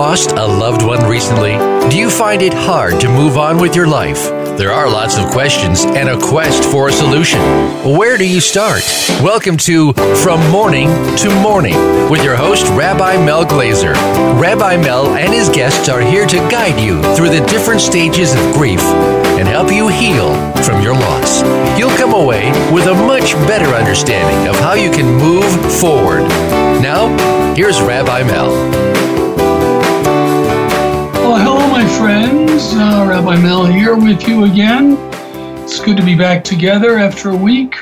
lost a loved one recently? Do you find it hard to move on with your life? There are lots of questions and a quest for a solution. Where do you start? Welcome to From Mourning to Morning with your host, Rabbi Mel Glazer. Rabbi Mel and his guests are here to guide you through the different stages of grief and help you heal from your loss. You'll come away with a much better understanding of how you can move forward. Now, here's Rabbi Mel. Friends. Uh, Rabbi Mel here with you again. It's good to be back together after a week.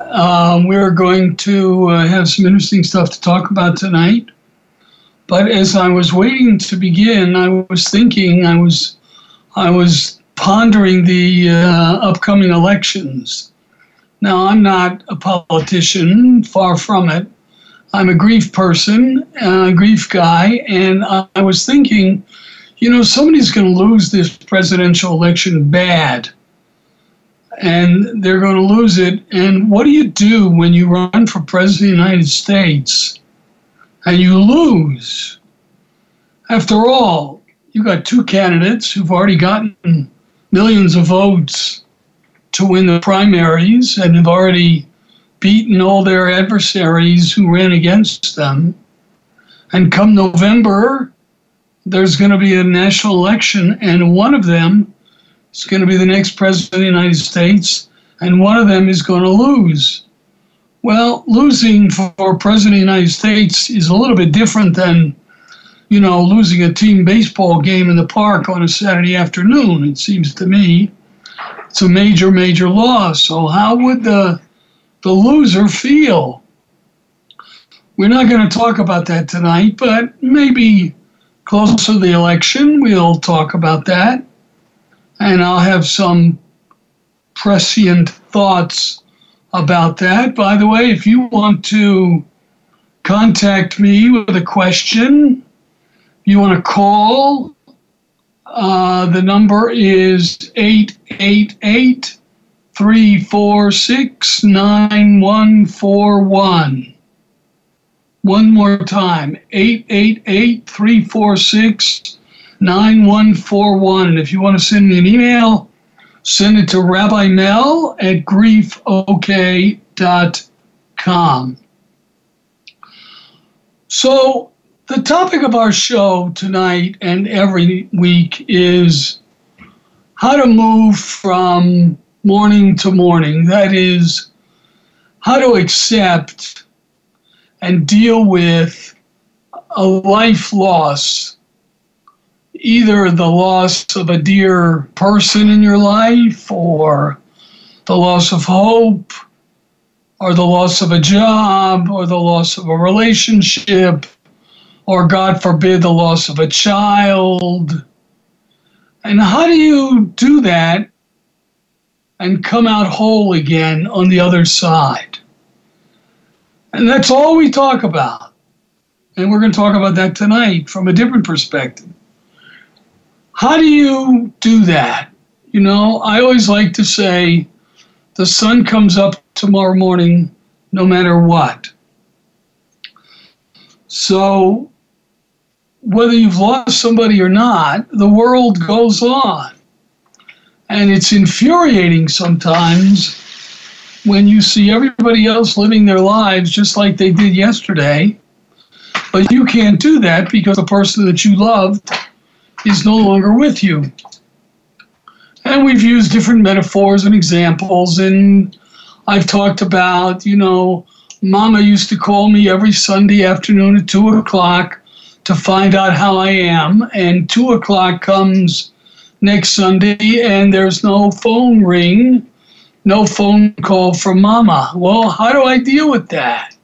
Um, we're going to uh, have some interesting stuff to talk about tonight. But as I was waiting to begin, I was thinking, I was, I was pondering the uh, upcoming elections. Now, I'm not a politician, far from it. I'm a grief person, a grief guy, and I was thinking, you know, somebody's going to lose this presidential election bad, and they're going to lose it. And what do you do when you run for president of the United States and you lose? After all, you've got two candidates who've already gotten millions of votes to win the primaries and have already beaten all their adversaries who ran against them. And come November, there's going to be a national election, and one of them is going to be the next president of the United States, and one of them is going to lose. Well, losing for president of the United States is a little bit different than, you know, losing a team baseball game in the park on a Saturday afternoon, it seems to me. It's a major, major loss. So, how would the the loser feel? We're not going to talk about that tonight, but maybe close to the election, we'll talk about that. And I'll have some prescient thoughts about that. By the way, if you want to contact me with a question, you want to call, uh, the number is 888 346 9141. One more time 888 346 9141. And if you want to send me an email, send it to Rabbi Mel at griefok.com. So, the topic of our show tonight and every week is how to move from mourning to morning. That is, how to accept and deal with a life loss, either the loss of a dear person in your life, or the loss of hope, or the loss of a job, or the loss of a relationship, or God forbid, the loss of a child. And how do you do that and come out whole again on the other side. And that's all we talk about. And we're going to talk about that tonight from a different perspective. How do you do that? You know, I always like to say the sun comes up tomorrow morning no matter what. So, whether you've lost somebody or not, the world goes on. And it's infuriating sometimes when you see everybody else living their lives just like they did yesterday, but you can't do that because the person that you loved is no longer with you. And we've used different metaphors and examples, and I've talked about, you know, Mama used to call me every Sunday afternoon at 2 o'clock to find out how I am, and 2 o'clock comes next Sunday and there's no phone ring, no phone call from mama. Well, how do I deal with that?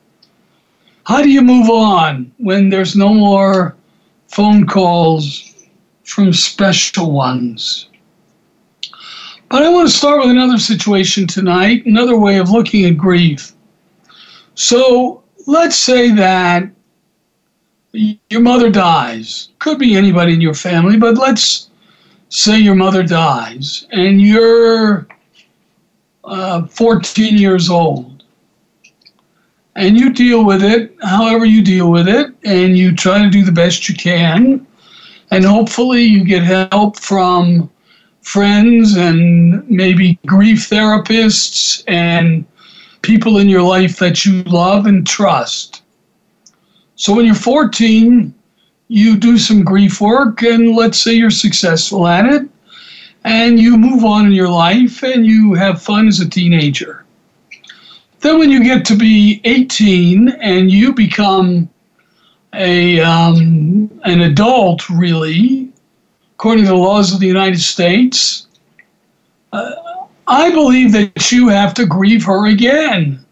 How do you move on when there's no more phone calls from special ones? But I want to start with another situation tonight, another way of looking at grief. So let's say that your mother dies. Could be anybody in your family, but let's say your mother dies and you're uh, 14 years old. And you deal with it however you deal with it, and you try to do the best you can, and hopefully you get help from friends and maybe grief therapists and people in your life that you love and trust. So when you're 14, you do some grief work, and let's say you're successful at it, and you move on in your life and you have fun as a teenager. Then, when you get to be 18 and you become a um, an adult, really, according to the laws of the United States, uh, I believe that you have to grieve her again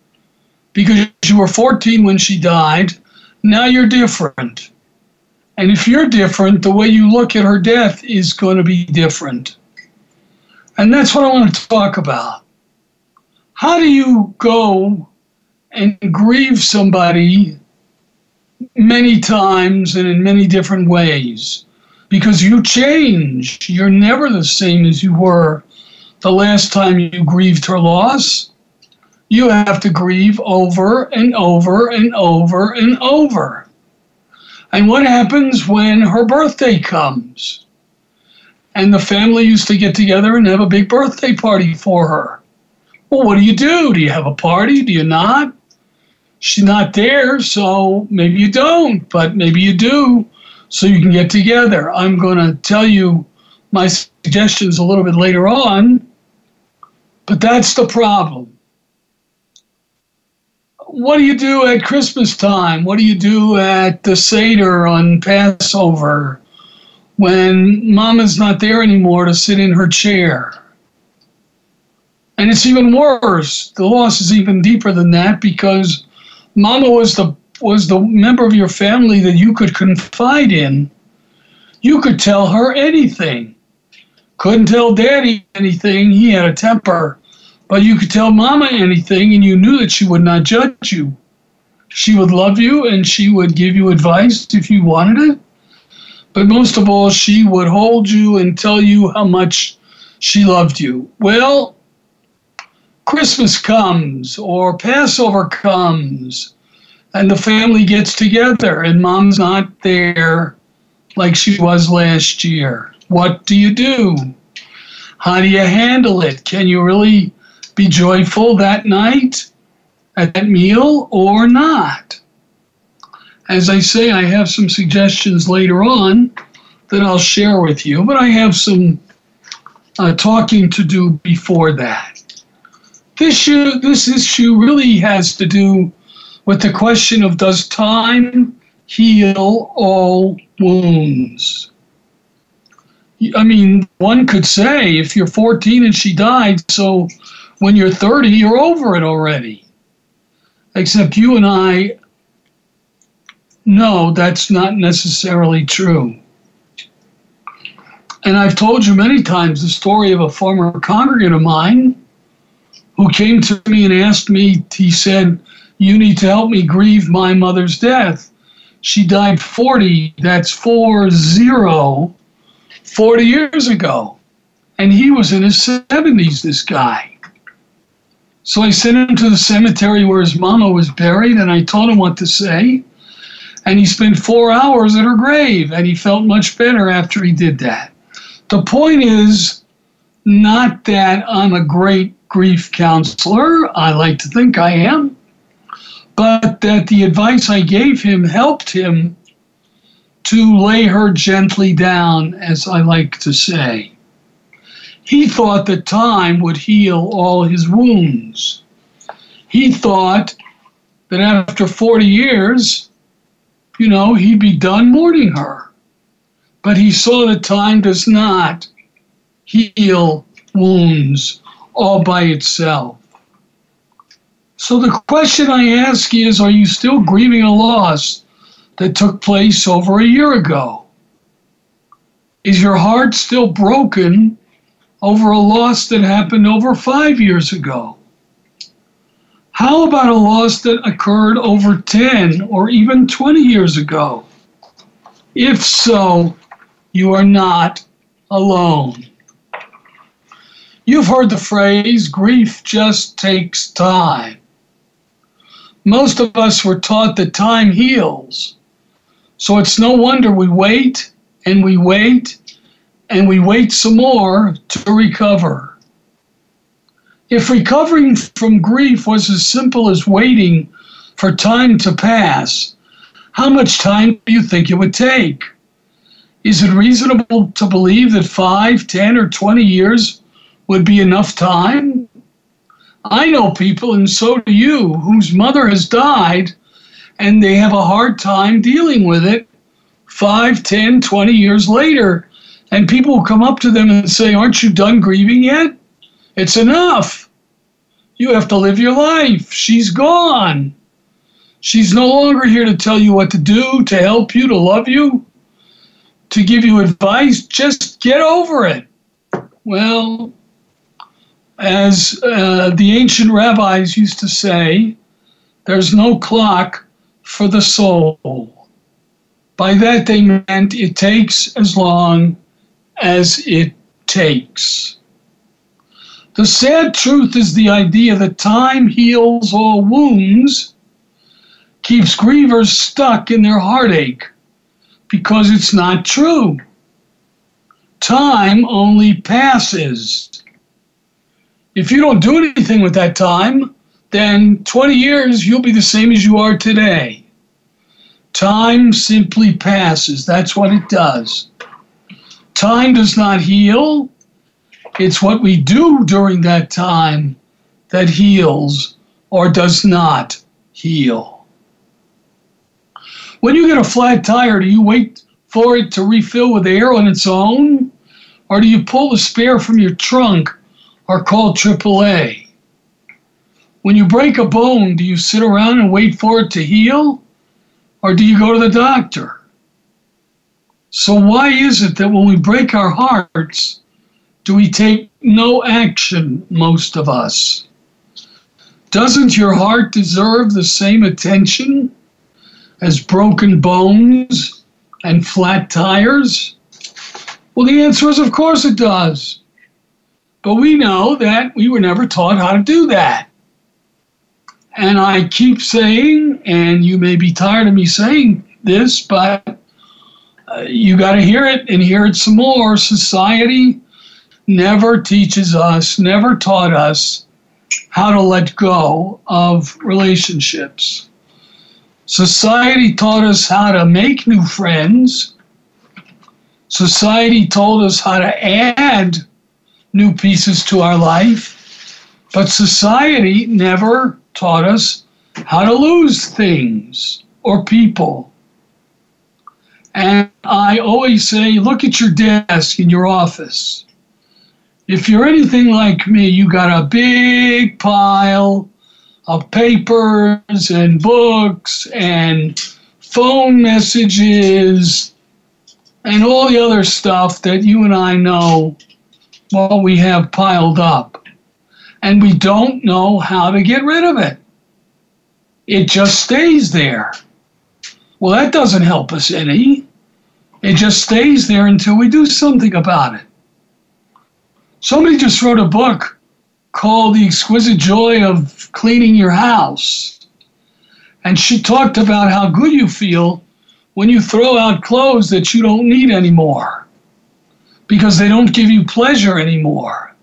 because you were 14 when she died. Now you're different. And if you're different, the way you look at her death is going to be different. And that's what I want to talk about. How do you go and grieve somebody many times and in many different ways? Because you change. You're never the same as you were the last time you grieved her loss. You have to grieve over and over and over and over. And what happens when her birthday comes? And the family used to get together and have a big birthday party for her. Well, what do you do? Do you have a party? Do you not? She's not there, so maybe you don't, but maybe you do, so you can get together. I'm going to tell you my suggestions a little bit later on, but that's the problem what do you do at Christmas time? What do you do at the Seder on Passover when Mama's not there anymore to sit in her chair? And it's even worse. The loss is even deeper than that because Mama was the was the member of your family that you could confide in. You could tell her anything. Couldn't tell Daddy anything. He had a temper. But you could tell Mama anything, and you knew that she would not judge you. She would love you and she would give you advice if you wanted it. But most of all, she would hold you and tell you how much she loved you. Well, Christmas comes or Passover comes and the family gets together and mom's not there like she was last year. What do you do? How do you handle it? Can you really be joyful that night at that meal or not? As I say, I have some suggestions later on that I'll share with you, but I have some uh, talking to do before that. This issue, this issue really has to do with the question of does time heal all wounds? I mean, one could say if you're 14 and she died, so when you're 30, you're over it already. Except you and I know that's not necessarily true. And I've told you many times the story of a former congregant of mine who came to me and asked me, he said, You need to help me grieve my mother's death. She died 40, that's 4 0, 40 years ago. And he was in his 70s, this guy. So I sent him to the cemetery where his mama was buried, and I told him what to say. And he spent four hours at her grave, and he felt much better after he did that. The point is not that I'm a great grief counselor, I like to think I am, but that the advice I gave him helped him to lay her gently down, as I like to say. He thought that time would heal all his wounds. He thought that after 40 years, you know, he'd be done mourning her. But he saw that time does not heal wounds all by itself. So the question I ask is Are you still grieving a loss that took place over a year ago? Is your heart still broken over a loss that happened over five years ago? How about a loss that occurred over 10 or even 20 years ago? If so, you are not alone. You've heard the phrase, grief just takes time. most of us were taught that time heals. So it's no wonder we wait and we wait and we wait some more to recover. If recovering from grief was as simple as waiting for time to pass, how much time do you think it would take? Is it reasonable to believe that 5, 10, or 20 years would be enough time? I know people, and so do you, whose mother has died and they have a hard time dealing with it 5, 10, 20 years later. And people will come up to them and say, Aren't you done grieving yet? It's enough. You have to live your life. She's gone. She's no longer here to tell you what to do, to help you, to love you, to give you advice. Just get over it. Well, as uh, the ancient rabbis used to say, there's no clock for the soul. By that they meant it takes as long as it takes. The sad truth is the idea that time heals all wounds keeps grievers stuck in their heartache because it's not true. Time only passes. If you don't do anything with that time, then 20 years you'll be the same as you are today. Time simply passes. That's what it does. Time does not heal. It's what we do during that time that heals or does not heal. When you get a flat tire, do you wait for it to refill with air on its own? Or do you pull the spare from your trunk or call AAA? When you break a bone, do you sit around and wait for it to heal? Or do you go to the doctor? So, why is it that when we break our hearts, do we take no action, most of us? Doesn't your heart deserve the same attention as broken bones and flat tires? Well, the answer is of course it does. But we know that we were never taught how to do that. And I keep saying, and you may be tired of me saying this, but uh, you got to hear it and hear it some more. Society never teaches us, never taught us how to let go of relationships. Society taught us how to make new friends. Society told us how to add new pieces to our life. But society never taught us how to lose things or people. And I always say, look at your desk in your office. If you're anything like me, you got a big pile of papers and books and phone messages and all the other stuff that you and I know what we have piled up. And we don't know how to get rid of it. It just stays there. Well, that doesn't help us any. It just stays there until we do something about it. Somebody just wrote a book called The Exquisite Joy of Cleaning Your House. And she talked about how good you feel when you throw out clothes that you don't need anymore because they don't give you pleasure anymore.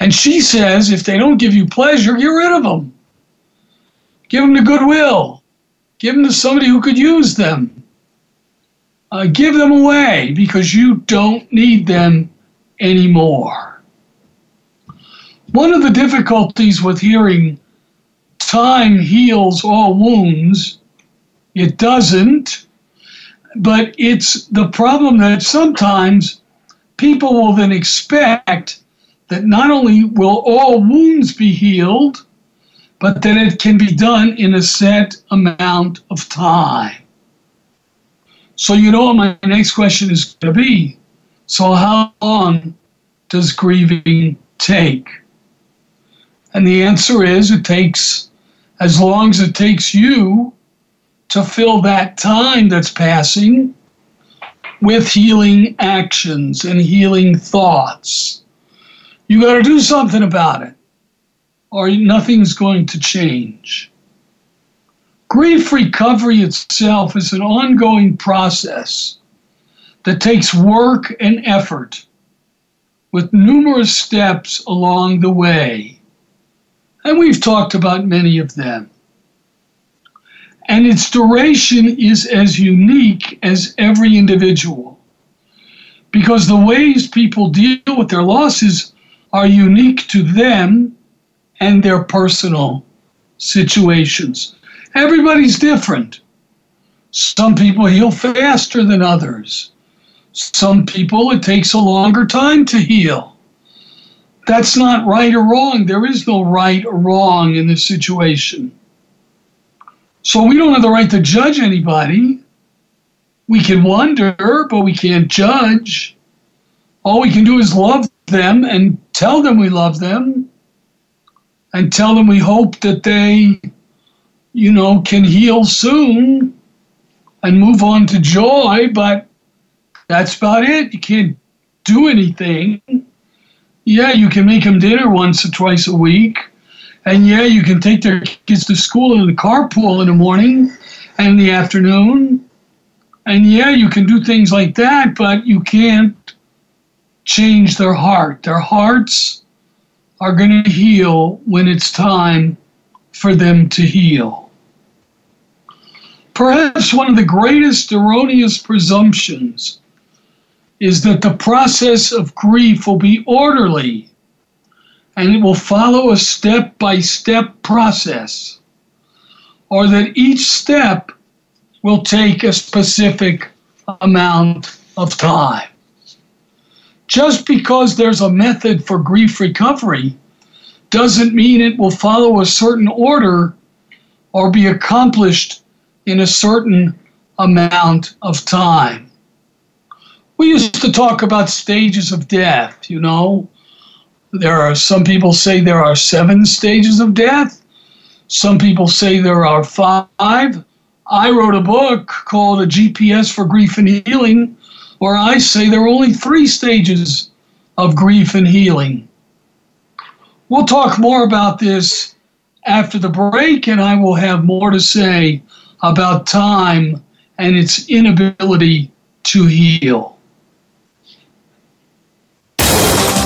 And she says if they don't give you pleasure, get rid of them. Give them to Goodwill. Give them to somebody who could use them. Uh, give them away because you don't need them anymore. One of the difficulties with hearing time heals all wounds, it doesn't, but it's the problem that sometimes people will then expect that not only will all wounds be healed, but that it can be done in a set amount of time. So, you know what my next question is going to be. So, how long does grieving take? And the answer is it takes as long as it takes you to fill that time that's passing with healing actions and healing thoughts. You got to do something about it, or nothing's going to change. Grief recovery itself is an ongoing process that takes work and effort with numerous steps along the way. And we've talked about many of them. And its duration is as unique as every individual because the ways people deal with their losses are unique to them and their personal situations. Everybody's different. Some people heal faster than others. Some people, it takes a longer time to heal. That's not right or wrong. There is no right or wrong in this situation. So we don't have the right to judge anybody. We can wonder, but we can't judge. All we can do is love them and tell them we love them and tell them we hope that they you know, can heal soon and move on to joy, but that's about it. You can't do anything. Yeah, you can make them dinner once or twice a week. And yeah, you can take their kids to school in the carpool in the morning and in the afternoon. And yeah, you can do things like that, but you can't change their heart. Their hearts are going to heal when it's time for them to heal. Perhaps one of the greatest erroneous presumptions is that the process of grief will be orderly and it will follow a step by step process, or that each step will take a specific amount of time. Just because there's a method for grief recovery doesn't mean it will follow a certain order or be accomplished in a certain amount of time. We used to talk about stages of death, you know. There are some people say there are seven stages of death. Some people say there are five. I wrote a book called A GPS for Grief and Healing, where I say there are only three stages of grief and healing. We'll talk more about this after the break, and I will have more to say about time and its inability to heal.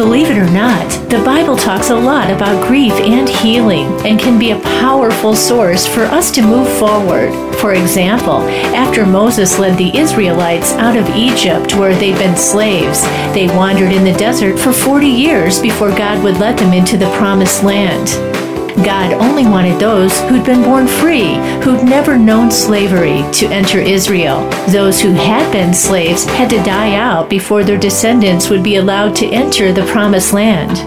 Believe it or not, the Bible talks a lot about grief and healing and can be a powerful source for us to move forward. For example, after Moses led the Israelites out of Egypt where they'd been slaves, they wandered in the desert for 40 years before God would let them into the promised land. God only wanted those who'd been born free, who'd never known slavery, to enter Israel. Those who had been slaves had to die out before their descendants would be allowed to enter the promised land.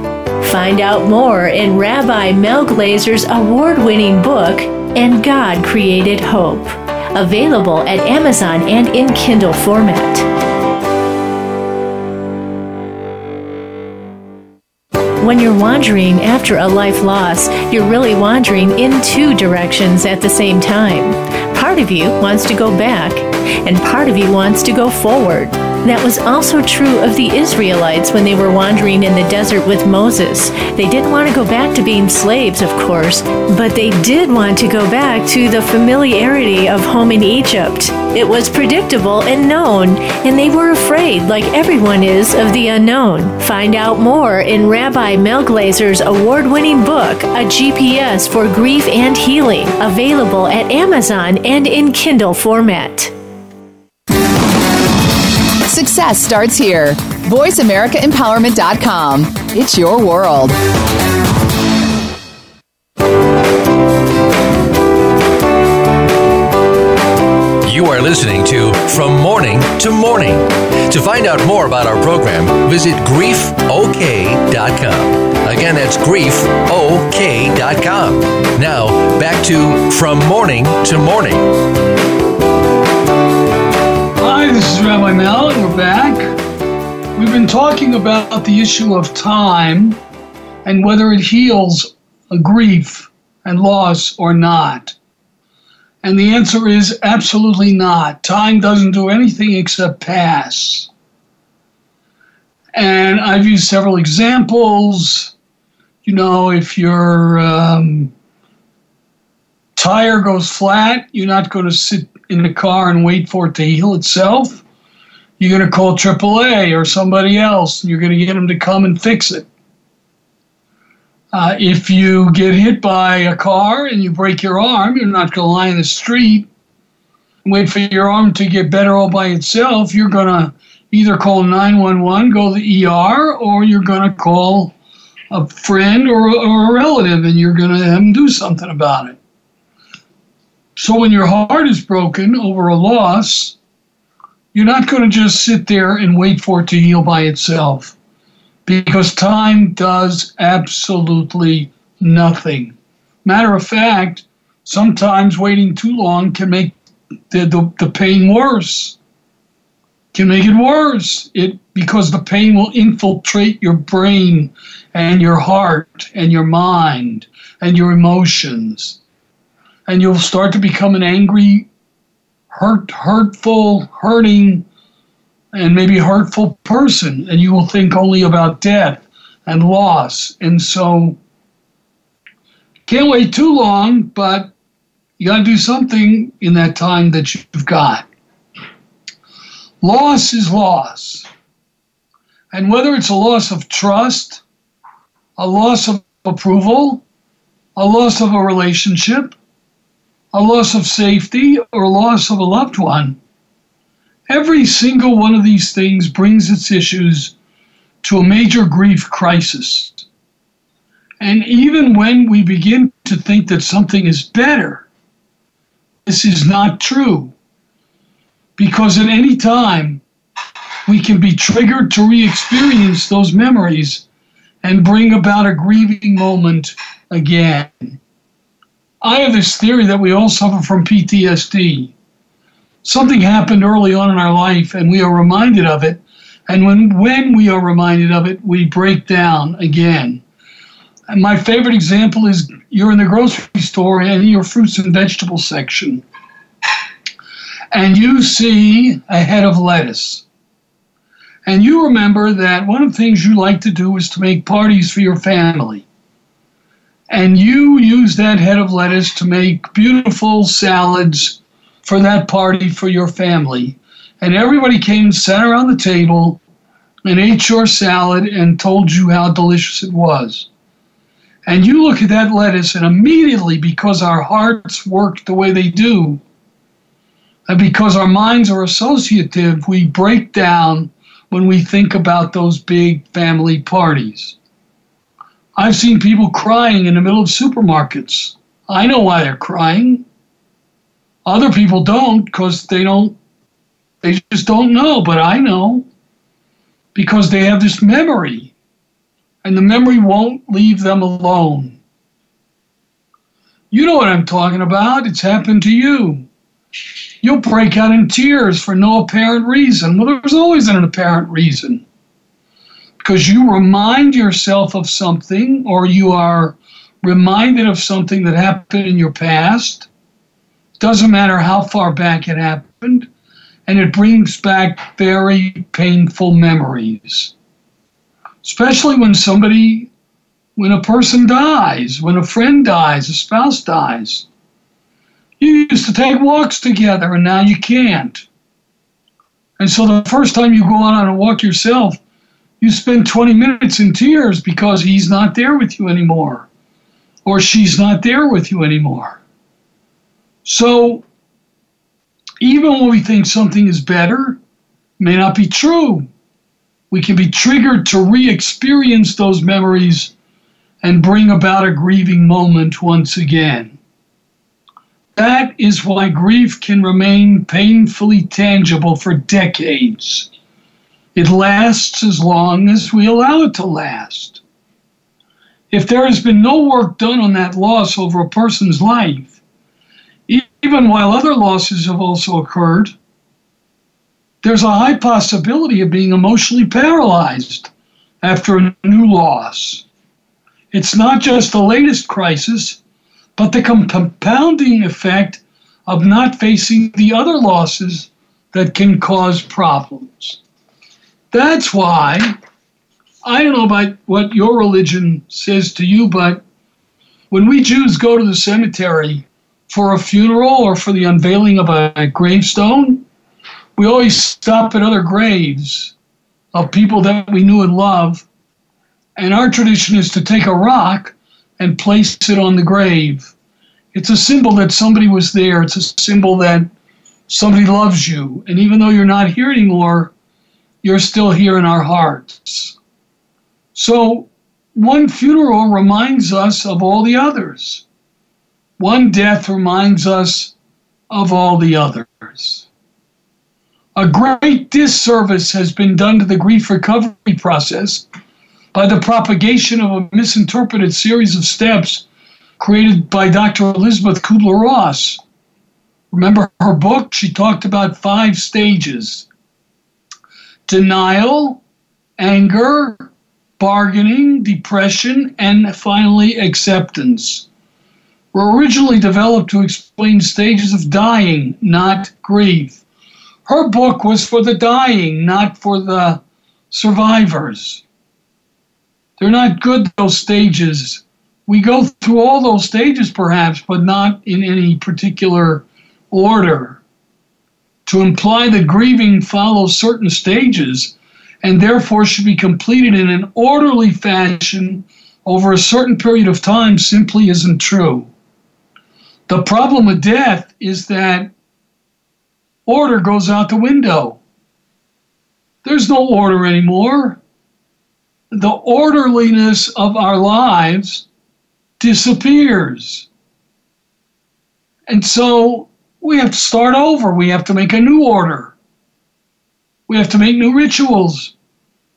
Find out more in Rabbi Mel Glazer's award winning book, And God Created Hope. Available at Amazon and in Kindle format. When you're wandering after a life loss, you're really wandering in two directions at the same time. Part of you wants to go back, and part of you wants to go forward. That was also true of the Israelites when they were wandering in the desert with Moses. They didn't want to go back to being slaves, of course, but they did want to go back to the familiarity of home in Egypt. It was predictable and known, and they were afraid, like everyone is, of the unknown. Find out more in Rabbi Mel Glazer's award winning book, A GPS for Grief and Healing, available at Amazon and in Kindle format. Success starts here. VoiceAmericaEmpowerment.com. It's your world. You are listening to From Mourning to Morning. To find out more about our program, visit griefok.com. Again, that's griefok.com. Now, back to From Mourning to Morning. Hi, this is Rabbi and we're back. We've been talking about the issue of time and whether it heals a grief and loss or not. And the answer is absolutely not. Time doesn't do anything except pass. And I've used several examples. You know, if your um, tire goes flat, you're not going to sit in the car and wait for it to heal itself. You're going to call AAA or somebody else, you're going to get them to come and fix it. Uh, if you get hit by a car and you break your arm, you're not going to lie in the street and wait for your arm to get better all by itself. You're going to either call 911, go to the ER, or you're going to call a friend or, or a relative and you're going to have them do something about it. So when your heart is broken over a loss, you're not going to just sit there and wait for it to heal by itself because time does absolutely nothing. Matter of fact, sometimes waiting too long can make the, the, the pain worse. Can make it worse. It because the pain will infiltrate your brain and your heart and your mind and your emotions. And you'll start to become an angry, hurt, hurtful, hurting and maybe hurtful person, and you will think only about death and loss. And so, can't wait too long, but you got to do something in that time that you've got. Loss is loss. And whether it's a loss of trust, a loss of approval, a loss of a relationship, a loss of safety, or loss of a loved one, Every single one of these things brings its issues to a major grief crisis. And even when we begin to think that something is better, this is not true. Because at any time, we can be triggered to re experience those memories and bring about a grieving moment again. I have this theory that we all suffer from PTSD something happened early on in our life and we are reminded of it. And when, when we are reminded of it, we break down again. And my favorite example is you're in the grocery store and in your fruits and vegetables section, and you see a head of lettuce. And you remember that one of the things you like to do is to make parties for your family. And you use that head of lettuce to make beautiful salads for that party for your family. And everybody came and sat around the table and ate your salad and told you how delicious it was. And you look at that lettuce, and immediately, because our hearts work the way they do, and because our minds are associative, we break down when we think about those big family parties. I've seen people crying in the middle of supermarkets. I know why they're crying. Other people don't because they don't, they just don't know. But I know because they have this memory, and the memory won't leave them alone. You know what I'm talking about. It's happened to you. You'll break out in tears for no apparent reason. Well, there's always an apparent reason. Because you remind yourself of something, or you are reminded of something that happened in your past, doesn't matter how far back it happened, and it brings back very painful memories. Especially when somebody, when a person dies, when a friend dies, a spouse dies. You used to take walks together, and now you can't. And so the first time you go out on a walk yourself, you spend 20 minutes in tears because he's not there with you anymore, or she's not there with you anymore. So even when we think something is better, may not be true. We can be triggered to re experience those memories and bring about a grieving moment once again. That is why grief can remain painfully tangible for decades. It lasts as long as we allow it to last. If there has been no work done on that loss over a person's life, even while other losses have also occurred, there's a high possibility of being emotionally paralyzed after a new loss. It's not just the latest crisis, but the compounding effect of not facing the other losses that can cause problems. That's why I don't know about what your religion says to you, but when we Jews go to the cemetery for a funeral or for the unveiling of a gravestone, we always stop at other graves of people that we knew and loved. And our tradition is to take a rock and place it on the grave. It's a symbol that somebody was there. It's a symbol that somebody loves you. And even though you're not here anymore, you're still here in our hearts. So one funeral reminds us of all the others. One death reminds us of all the others. A great disservice has been done to the grief recovery process by the propagation of a misinterpreted series of steps created by Dr. Elisabeth Kubler Ross. Remember her book? She talked about five stages denial, anger, bargaining, depression, and finally acceptance. Were originally developed to explain stages of dying, not grief. Her book was for the dying, not for the survivors. They're not good, those stages we go through all those stages perhaps, but not in any particular order. To imply that grieving follows certain stages and therefore should be completed in an orderly fashion over a certain period of time simply isn't true. The problem with death is that order goes out the window. There's no order anymore. The orderliness of our lives disappears. And so we have to start over. We have to make a new order. We have to make new rituals.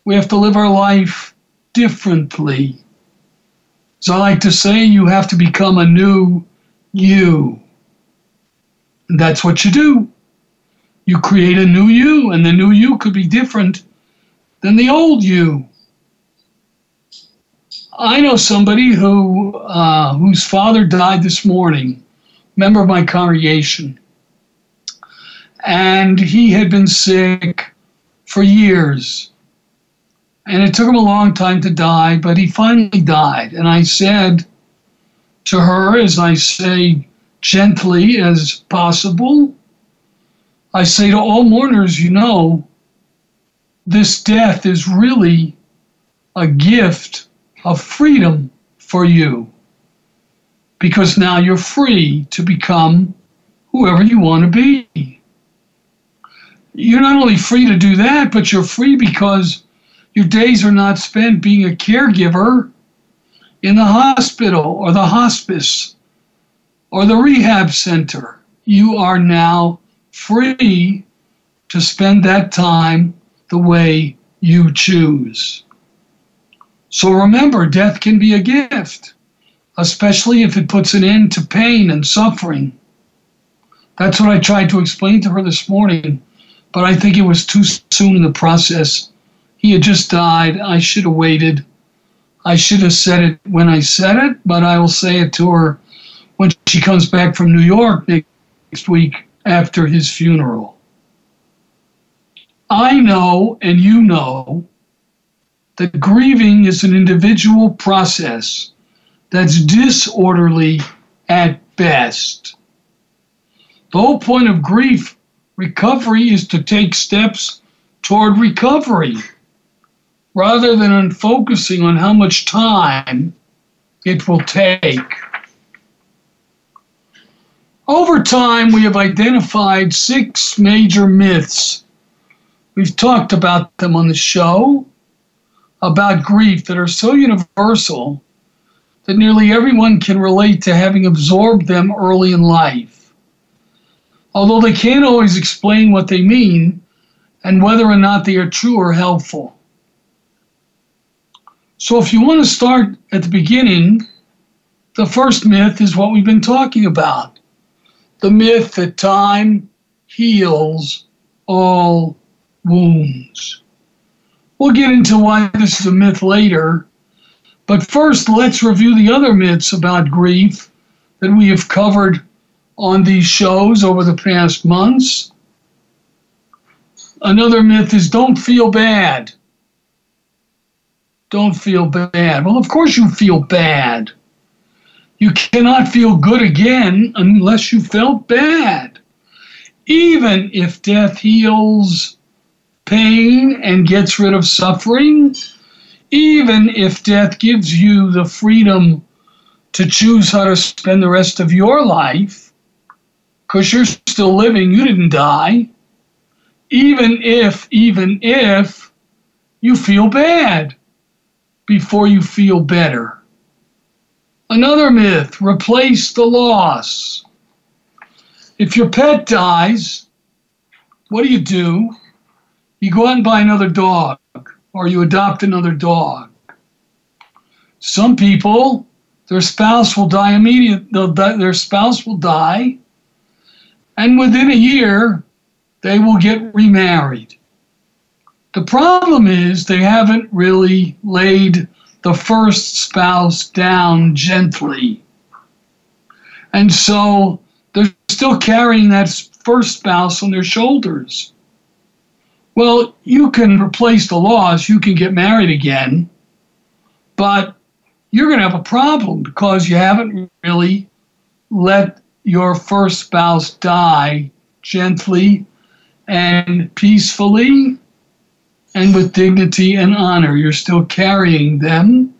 We have to live our life differently. As I like to say, you have to become a new you. And that's what you do. You create a new you, and the new you could be different than the old you. I know somebody who uh, whose father died this morning, member of my congregation, and he had been sick for years, and it took him a long time to die, but he finally died. And I said to her, as I say gently as possible, I say to all mourners, you know, this death is really a gift of freedom for you because now you're free to become whoever you want to be. You're not only free to do that, but you're free because your days are not spent being a caregiver in the hospital or the hospice or the rehab center. You are now free to spend that time the way you choose. So remember, death can be a gift, especially if it puts an end to pain and suffering. That's what I tried to explain to her this morning, but I think it was too soon in the process. He had just died. I should have waited. I should have said it when I said it, but I will say it to her when she comes back from New York next week after his funeral. I know, and you know, that grieving is an individual process that's disorderly at best. The whole point of grief recovery is to take steps toward recovery rather than on focusing on how much time it will take. Over time, we have identified six major myths. We've talked about them on the show about grief that are so universal that nearly everyone can relate to having absorbed them early in life. Although they can't always explain what they mean and whether or not they are true or helpful. So, if you want to start at the beginning, the first myth is what we've been talking about the myth that time heals all wounds. We'll get into why this is a myth later. But first, let's review the other myths about grief that we have covered on these shows over the past months. Another myth is don't feel bad. Don't feel bad. Well, of course you feel bad. You cannot feel good again unless you felt bad. Even if death heals pain and gets rid of suffering, even if death gives you the freedom to choose how to spend the rest of your life, because you're still living, you didn't die, even if, even if you feel bad before you feel better. Another myth replace the loss. If your pet dies, what do you do? You go out and buy another dog or you adopt another dog. Some people, their spouse will die immediately, their spouse will die, and within a year, they will get remarried. The problem is they haven't really laid the first spouse down gently. And so they're still carrying that first spouse on their shoulders. Well, you can replace the loss, you can get married again, but you're going to have a problem because you haven't really let your first spouse die gently and peacefully and with dignity and honor. You're still carrying them.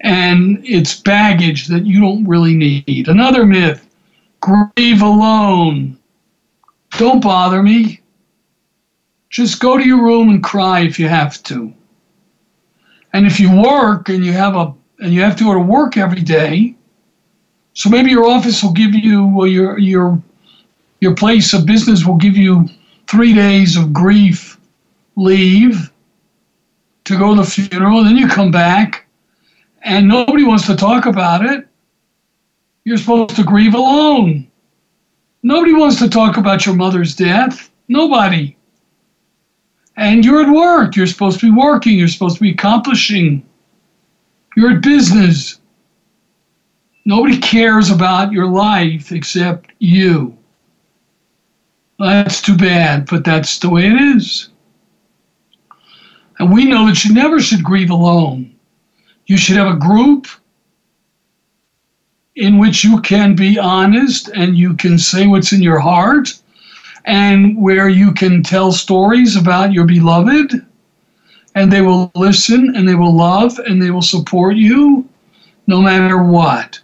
And it's baggage that you don't really need. Another myth grieve alone. Don't bother me. Just go to your room and cry if you have to. And if you work and you have a and you have to go to work every day, so maybe your office will give you well, your your your place of business will give you three days of grief leave to go to the funeral, then you come back, and nobody wants to talk about it. You're supposed to grieve alone. Nobody wants to talk about your mother's death. Nobody. And you're at work. You're supposed to be working. You're supposed to be accomplishing. You're at business. Nobody cares about your life except you. That's too bad, but that's the way it is. And we know that you never should grieve alone. You should have a group in which you can be honest and you can say what's in your heart and where you can tell stories about your beloved and they will listen and they will love and they will support you no matter what.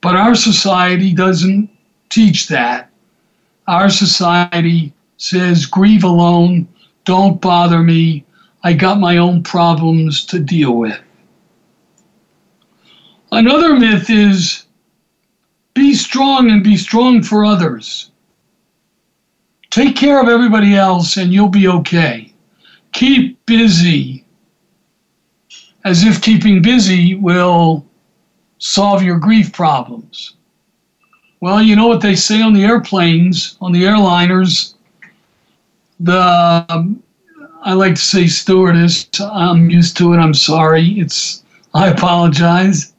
But our society doesn't teach that. Our society says, grieve alone, don't bother me, I got my own problems to deal with. Another myth is be strong and be strong for others. Take care of everybody else and you'll be okay. Keep busy, as if keeping busy will solve your grief problems. Well, you know what they say on the airplanes, on the airliners, the um, I like to say stewardess. I'm used to it. I'm sorry. It's I apologize.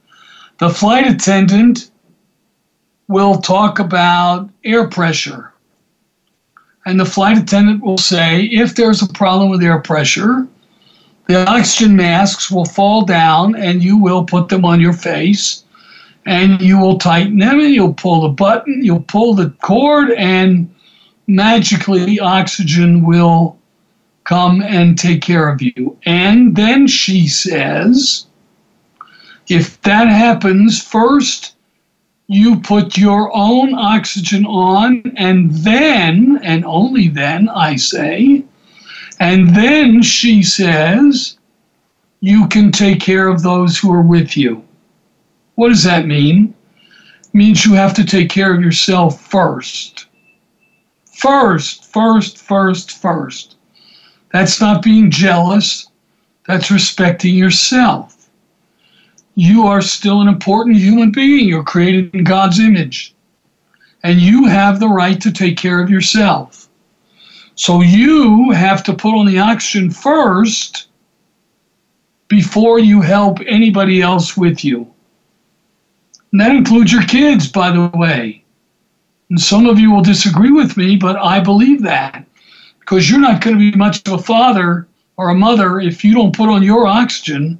The flight attendant will talk about air pressure. And the flight attendant will say if there's a problem with air pressure, the oxygen masks will fall down and you will put them on your face and you will tighten them and you'll pull the button, you'll pull the cord, and magically oxygen will come and take care of you. And then she says, if that happens, first you put your own oxygen on, and then, and only then, I say, and then she says, you can take care of those who are with you. What does that mean? It means you have to take care of yourself first. First, first, first, first. That's not being jealous. That's respecting yourself. You are still an important human being. You're created in God's image. And you have the right to take care of yourself. So you have to put on the oxygen first before you help anybody else with you. And that includes your kids, by the way. And some of you will disagree with me, but I believe that because you're not going to be much of a father or a mother if you don't put on your oxygen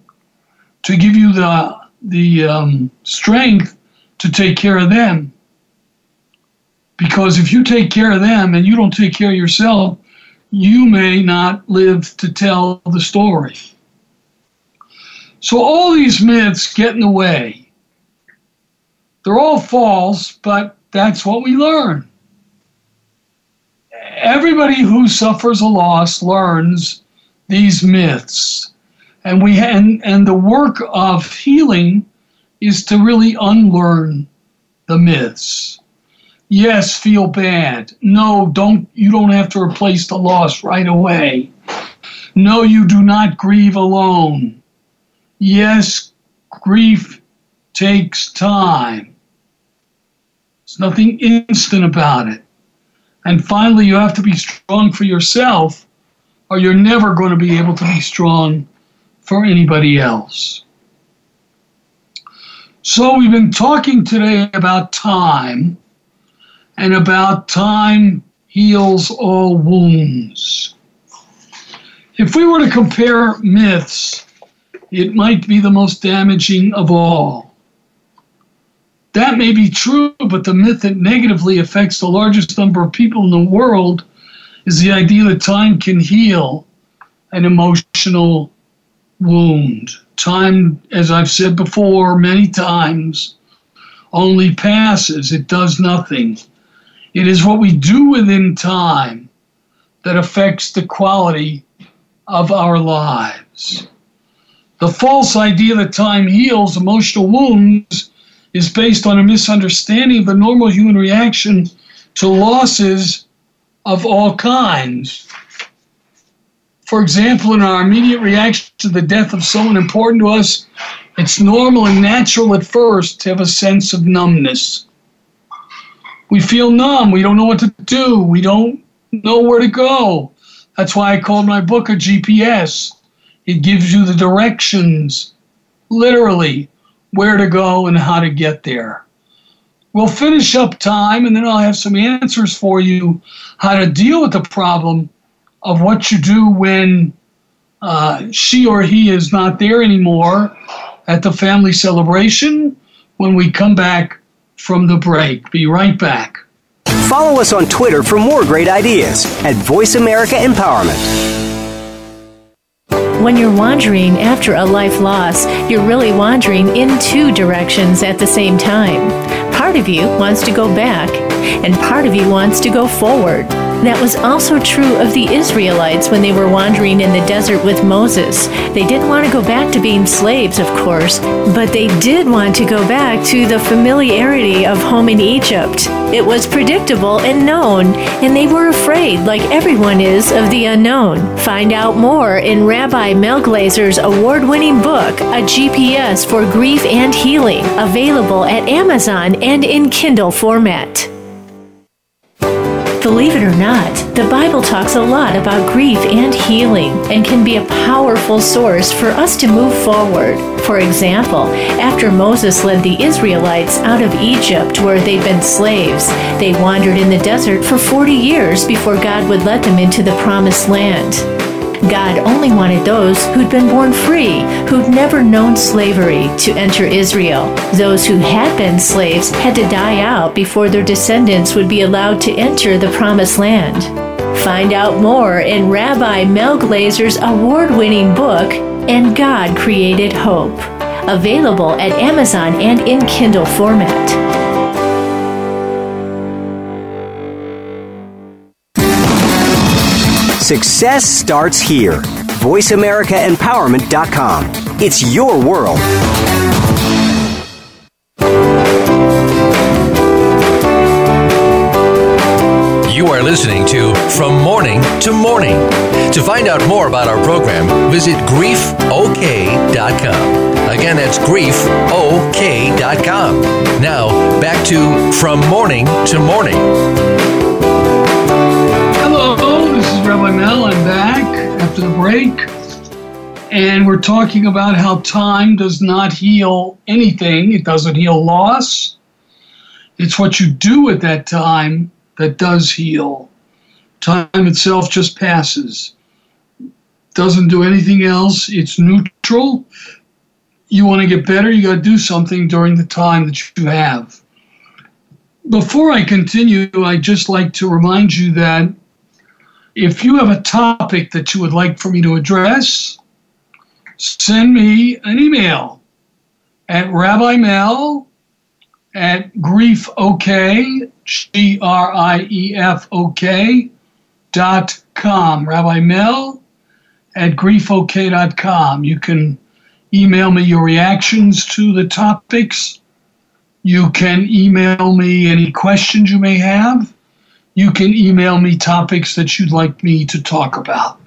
to give you the the um, strength to take care of them. Because if you take care of them and you don't take care of yourself, you may not live to tell the story. So all these myths get in the way. They're all false, but that's what we learn. Everybody who suffers a loss learns these myths. And we and, and the work of healing is to really unlearn the myths. Yes, feel bad. No, don't you don't have to replace the loss right away. No, you do not grieve alone. Yes, grief takes time. There's nothing instant about it. And finally, you have to be strong for yourself, or you're never going to be able to be strong for anybody else. So, we've been talking today about time and about time heals all wounds. If we were to compare myths, it might be the most damaging of all. That may be true, but the myth that negatively affects the largest number of people in the world is the idea that time can heal an emotional wound. Time, as I've said before many times, only passes, it does nothing. It is what we do within time that affects the quality of our lives. The false idea that time heals emotional wounds is based on a misunderstanding of the normal human reaction to losses of all kinds. For example, in our immediate reaction to the death of someone important to us, it's normal and natural at first to have a sense of numbness. We feel numb. We don't know what to do. We don't know where to go. That's why I called my book a GPS. It gives you the directions, literally, where to go and how to get there. We'll finish up time and then I'll have some answers for you how to deal with the problem of what you do when uh, she or he is not there anymore at the family celebration when we come back from the break. Be right back. Follow us on Twitter for more great ideas at Voice America Empowerment. When you're wandering after a life loss, you're really wandering in two directions at the same time. Part of you wants to go back, and part of you wants to go forward. That was also true of the Israelites when they were wandering in the desert with Moses. They didn't want to go back to being slaves, of course, but they did want to go back to the familiarity of home in Egypt. It was predictable and known, and they were afraid, like everyone is, of the unknown. Find out more in Rabbi Mel Glazer's award winning book, A GPS for Grief and Healing, available at Amazon and in Kindle format. Believe it or not, the Bible talks a lot about grief and healing and can be a powerful source for us to move forward. For example, after Moses led the Israelites out of Egypt where they'd been slaves, they wandered in the desert for 40 years before God would let them into the promised land. God only wanted those who'd been born free, who'd never known slavery, to enter Israel. Those who had been slaves had to die out before their descendants would be allowed to enter the promised land. Find out more in Rabbi Mel Glazer's award winning book, And God Created Hope. Available at Amazon and in Kindle format. Success starts here. VoiceAmericaEmpowerment.com. It's your world. You are listening to From Mourning to Morning. To find out more about our program, visit griefok.com. Again, that's griefok.com. Now, back to From Mourning to Morning. Rabbi I'm back after the break. And we're talking about how time does not heal anything, it doesn't heal loss. It's what you do at that time that does heal. Time itself just passes, doesn't do anything else. It's neutral. You want to get better, you got to do something during the time that you have. Before I continue, I'd just like to remind you that if you have a topic that you would like for me to address, send me an email at Rabbi Mel at griefok, G R I E F O K, dot com. Rabbi Mel at griefok.com. You can email me your reactions to the topics. You can email me any questions you may have. You can email me topics that you'd like me to talk about.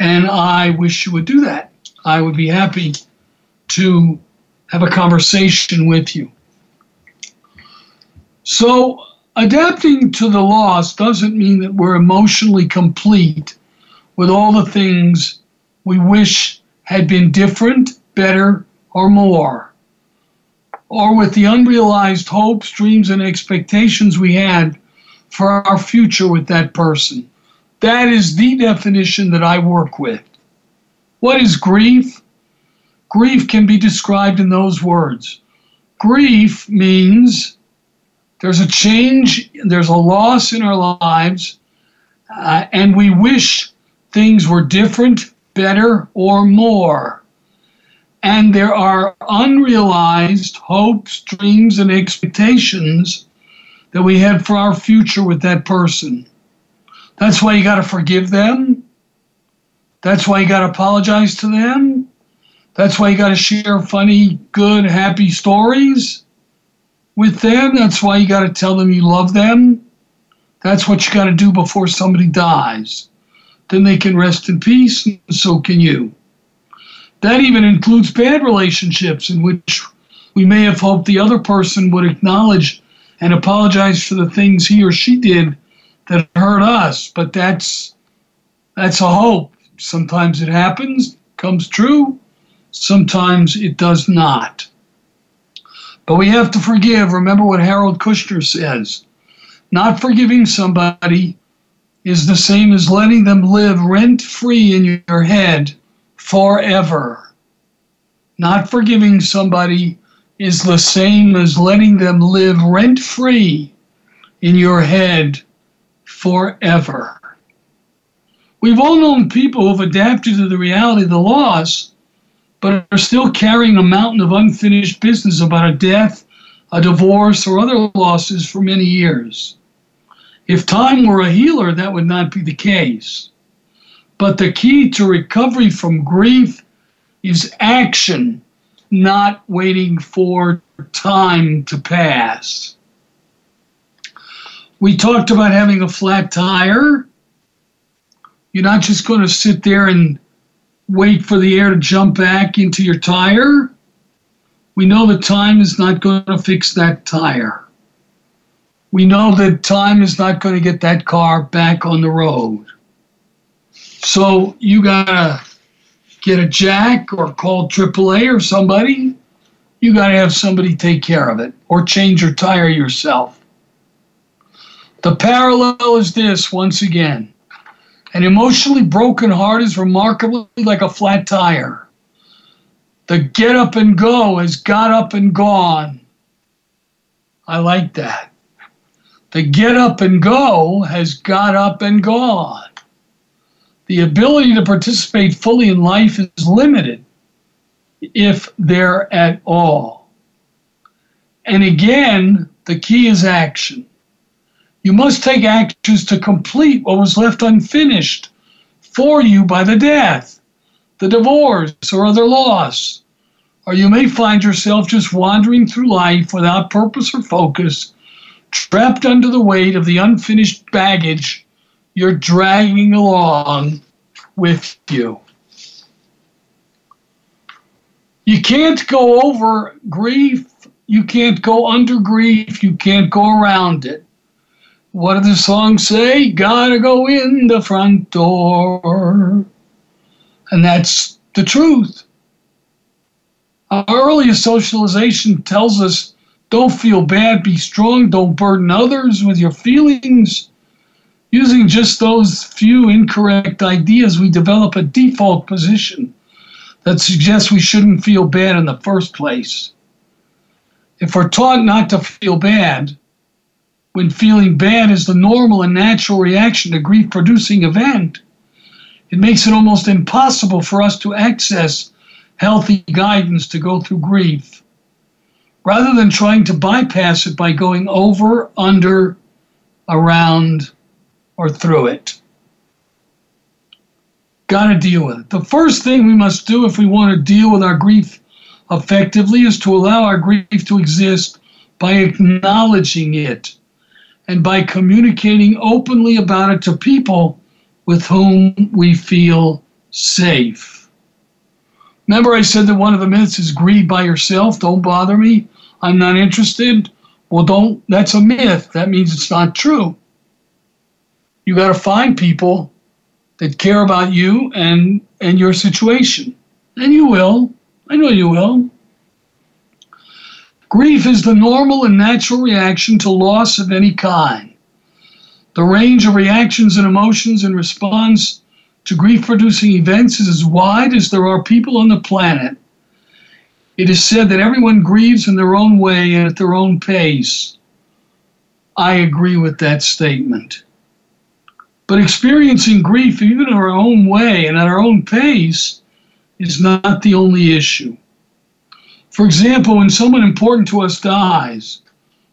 And I wish you would do that. I would be happy to have a conversation with you. So, adapting to the loss doesn't mean that we're emotionally complete with all the things we wish had been different, better, or more, or with the unrealized hopes, dreams, and expectations we had for our future with that person. That is the definition that I work with. What is grief? Grief can be described in those words. Grief means there's a change, there's a loss in our lives, uh, and we wish things were different, better, or more. And there are unrealized hopes, dreams, and expectations that we had for our future with that person. That's why you got to forgive them. That's why you got to apologize to them. That's why you got to share funny, good, happy stories with them. That's why you got to tell them you love them. That's what you got to do before somebody dies. Then they can rest in peace, and so can you. That even includes bad relationships in which we may have hoped the other person would acknowledge and apologize for the things he or she did that hurt us. But that's that's a hope. Sometimes it happens, comes true. Sometimes it does not. But we have to forgive. Remember what Harold Kushner says. Not forgiving somebody is the same as letting them live rent free in your head forever. Not forgiving somebody is the same as letting them live rent free in your head forever. We've all known people who've adapted to the reality of the loss, but are still carrying a mountain of unfinished business about a death, a divorce, or other losses for many years. If time were a healer, that would not be the case. But the key to recovery from grief is action not waiting for time to pass. We talked about having a flat tire. You're not just going to sit there and wait for the air to jump back into your tire. We know that time is not going to fix that tire. We know that time is not going to get that car back on the road. So you got to get a jack or call AAA or somebody, you got to have somebody take care of it or change your tire yourself. The parallel is this once again an emotionally broken heart is remarkably like a flat tire. The get up and go has got up and gone. I like that. The get up and go has got up and gone the ability to participate fully in life is limited, if there at all. And again, the key is action. You must take actions to complete what was left unfinished for you by the death, the divorce, or other loss. Or you may find yourself just wandering through life without purpose or focus, trapped under the weight of the unfinished baggage you're dragging along with you. You can't go over grief. You can't go under grief. You can't go around it. What do the songs say? Gotta go in the front door. And that's the truth. Our earliest socialization tells us Don't feel bad, be strong, don't burden others with your feelings. Using just those few incorrect ideas, we develop a default position that suggests we shouldn't feel bad in the first place. If we're taught not to feel bad, when feeling bad is the normal and natural reaction to grief producing event, it makes it almost impossible for us to access healthy guidance to go through grief. Rather than trying to bypass it by going over, under, around, or through it. Got to deal with it. The first thing we must do if we want to deal with our grief effectively is to allow our grief to exist by acknowledging it and by communicating openly about it to people with whom we feel safe. Remember, I said that one of the myths is grieve by yourself, don't bother me, I'm not interested. Well, don't, that's a myth. That means it's not true you got to find people that care about you and and your situation. And you will. I know you will. Grief is the normal and natural reaction to loss of any kind. The range of reactions and emotions in response to grief producing events is as wide as there are people on the planet. It is said that everyone grieves in their own way and at their own pace. I agree with that statement but experiencing grief, even in our own way and at our own pace, is not the only issue. For example, when someone important to us dies,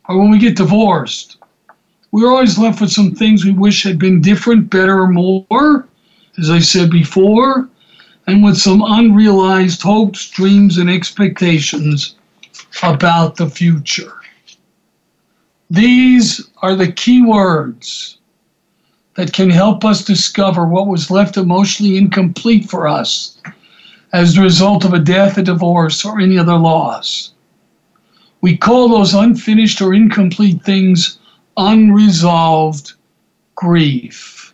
or when we get divorced, we're always left with some things we wish had been different, better, or more, as I said before, and with some unrealized hopes, dreams, and expectations about the future. These are the key words that can help us discover what was left emotionally incomplete for us as a result of a death, a divorce, or any other loss. We call those unfinished or incomplete things unresolved grief.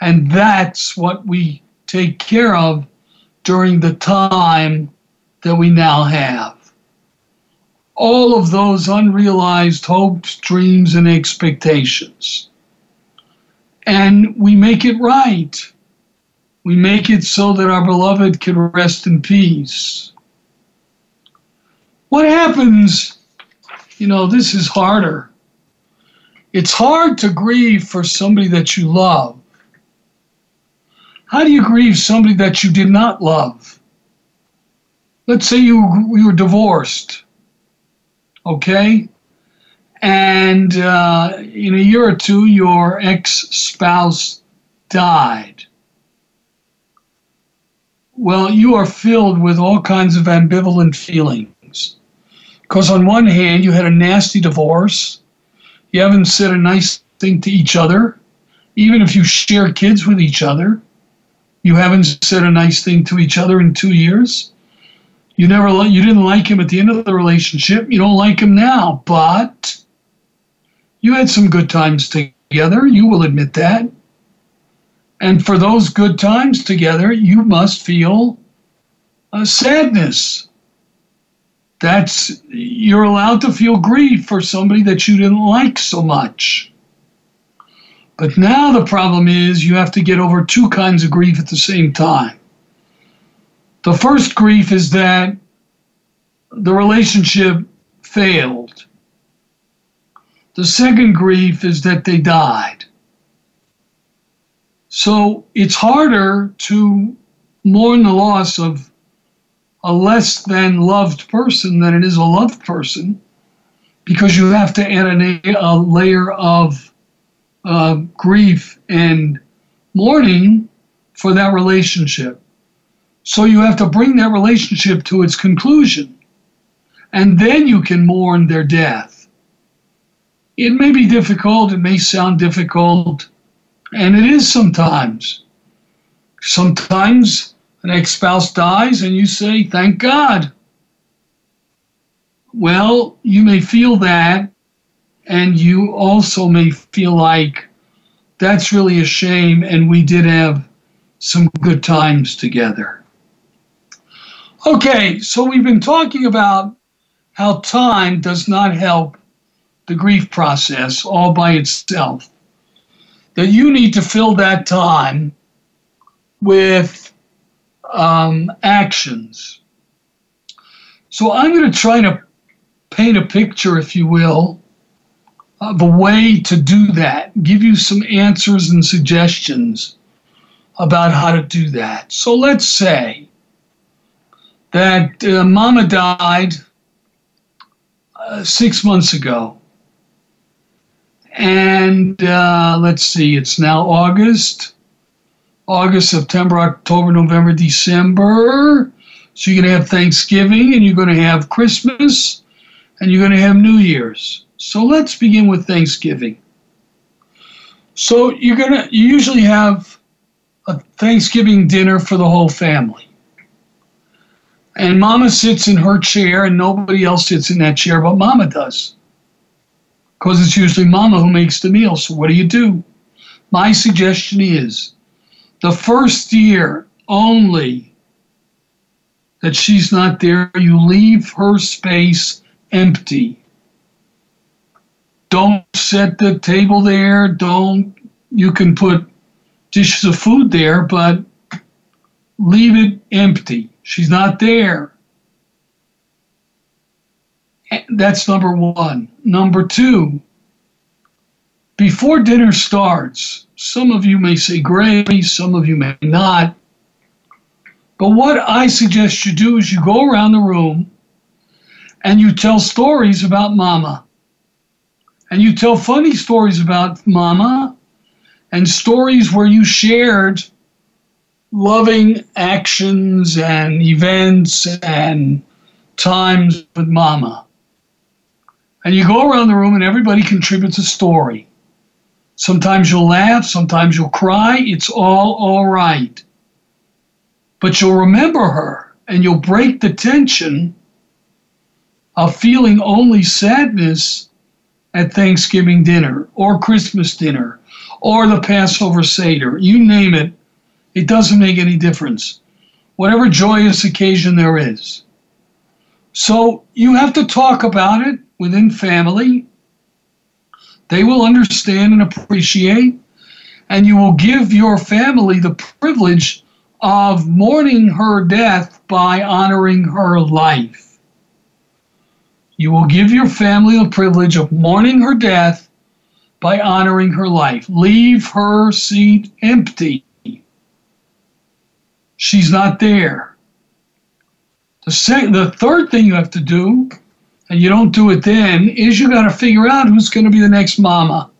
And that's what we take care of during the time that we now have. All of those unrealized hopes, dreams, and expectations and we make it right. We make it so that our beloved can rest in peace. What happens, you know, this is harder. It's hard to grieve for somebody that you love. How do you grieve somebody that you did not love? Let's say you, you were divorced, okay? And uh, in a year or two, your ex spouse died. Well, you are filled with all kinds of ambivalent feelings. Because, on one hand, you had a nasty divorce, you haven't said a nice thing to each other, even if you share kids with each other. You haven't said a nice thing to each other in two years. You never, you didn't like him at the end of the relationship. You don't like him now, but you had some good times together, you will admit that. And for those good times together, you must feel a sadness. That's you're allowed to feel grief for somebody that you didn't like so much. But now the problem is you have to get over two kinds of grief at the same time. The first grief is that the relationship failed the second grief is that they died. So it's harder to mourn the loss of a less than loved person than it is a loved person because you have to add a, a layer of uh, grief and mourning for that relationship. So you have to bring that relationship to its conclusion. And then you can mourn their death it may be difficult, it may sound difficult, and it is sometimes. Sometimes an ex spouse dies and you say, Thank God. Well, you may feel that, and you also may feel like that's really a shame, and we did have some good times together. Okay, so we've been talking about how time does not help the grief process all by itself. That you need to fill that time with um, actions. So I'm going to try to paint a picture, if you will, of a way to do that, give you some answers and suggestions about how to do that. So let's say that uh, mama died uh, six months ago. And uh, let's see, it's now August. August, September, October, November, December. So you're going to have Thanksgiving and you're going to have Christmas and you're going to have New Year's. So let's begin with Thanksgiving. So you're going to you usually have a Thanksgiving dinner for the whole family. And mama sits in her chair and nobody else sits in that chair but mama does. Because it's usually mama who makes the meal. So what do you do? My suggestion is the first year only that she's not there, you leave her space empty. Don't set the table there. Don't, you can put dishes of food there, but leave it empty. She's not there. That's number one. Number two, before dinner starts, some of you may say grace, some of you may not. But what I suggest you do is you go around the room and you tell stories about mama. And you tell funny stories about mama and stories where you shared loving actions and events and times with mama. And you go around the room and everybody contributes a story. Sometimes you'll laugh, sometimes you'll cry. It's all all right. But you'll remember her and you'll break the tension of feeling only sadness at Thanksgiving dinner or Christmas dinner or the Passover Seder. You name it, it doesn't make any difference. Whatever joyous occasion there is. So you have to talk about it within family. They will understand and appreciate, and you will give your family the privilege of mourning her death by honoring her life. You will give your family the privilege of mourning her death by honoring her life. Leave her seat empty she's not there. The, the third thing you have to do, and you don't do it then, is you got to figure out who's going to be the next mama.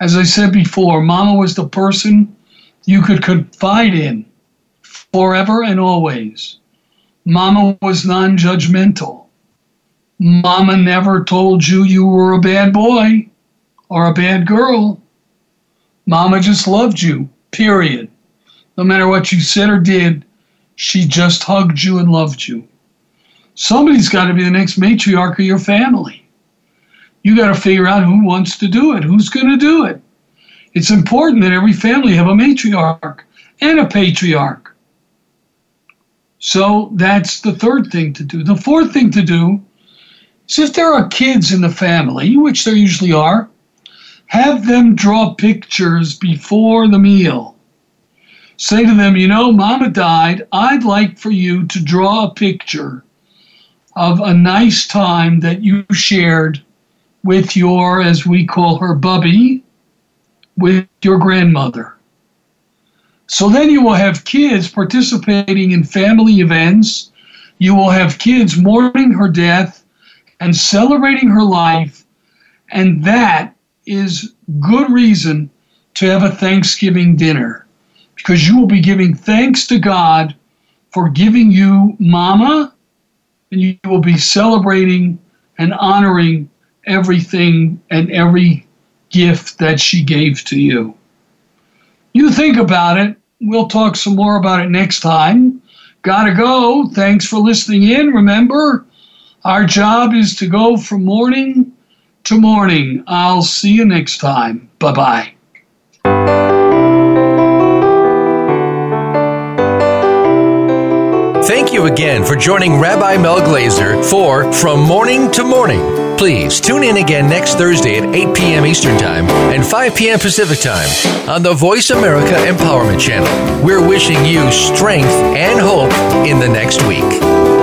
As I said before, mama was the person you could confide in forever and always. Mama was non judgmental. Mama never told you you were a bad boy or a bad girl. Mama just loved you, period. No matter what you said or did, she just hugged you and loved you. Somebody's got to be the next matriarch of your family. You got to figure out who wants to do it, who's going to do it. It's important that every family have a matriarch and a patriarch. So that's the third thing to do. The fourth thing to do is if there are kids in the family, which there usually are, have them draw pictures before the meal Say to them, you know, mama died. I'd like for you to draw a picture of a nice time that you shared with your, as we call her, Bubby, with your grandmother. So then you will have kids participating in family events. You will have kids mourning her death and celebrating her life. And that is good reason to have a Thanksgiving dinner because you will be giving thanks to God for giving you mama, and you will be celebrating and honoring everything and every gift that she gave to you. You think about it. We'll talk some more about it next time. Gotta go. Thanks for listening in. Remember, our job is to go from mourning to morning. I'll see you next time. Bye bye. Again for joining Rabbi Mel Glazer for From Mourning to Morning. Please tune in again next Thursday at 8 p.m. Eastern Time and 5 p.m. Pacific Time on the Voice America Empowerment Channel. We're wishing you strength and hope in the next week.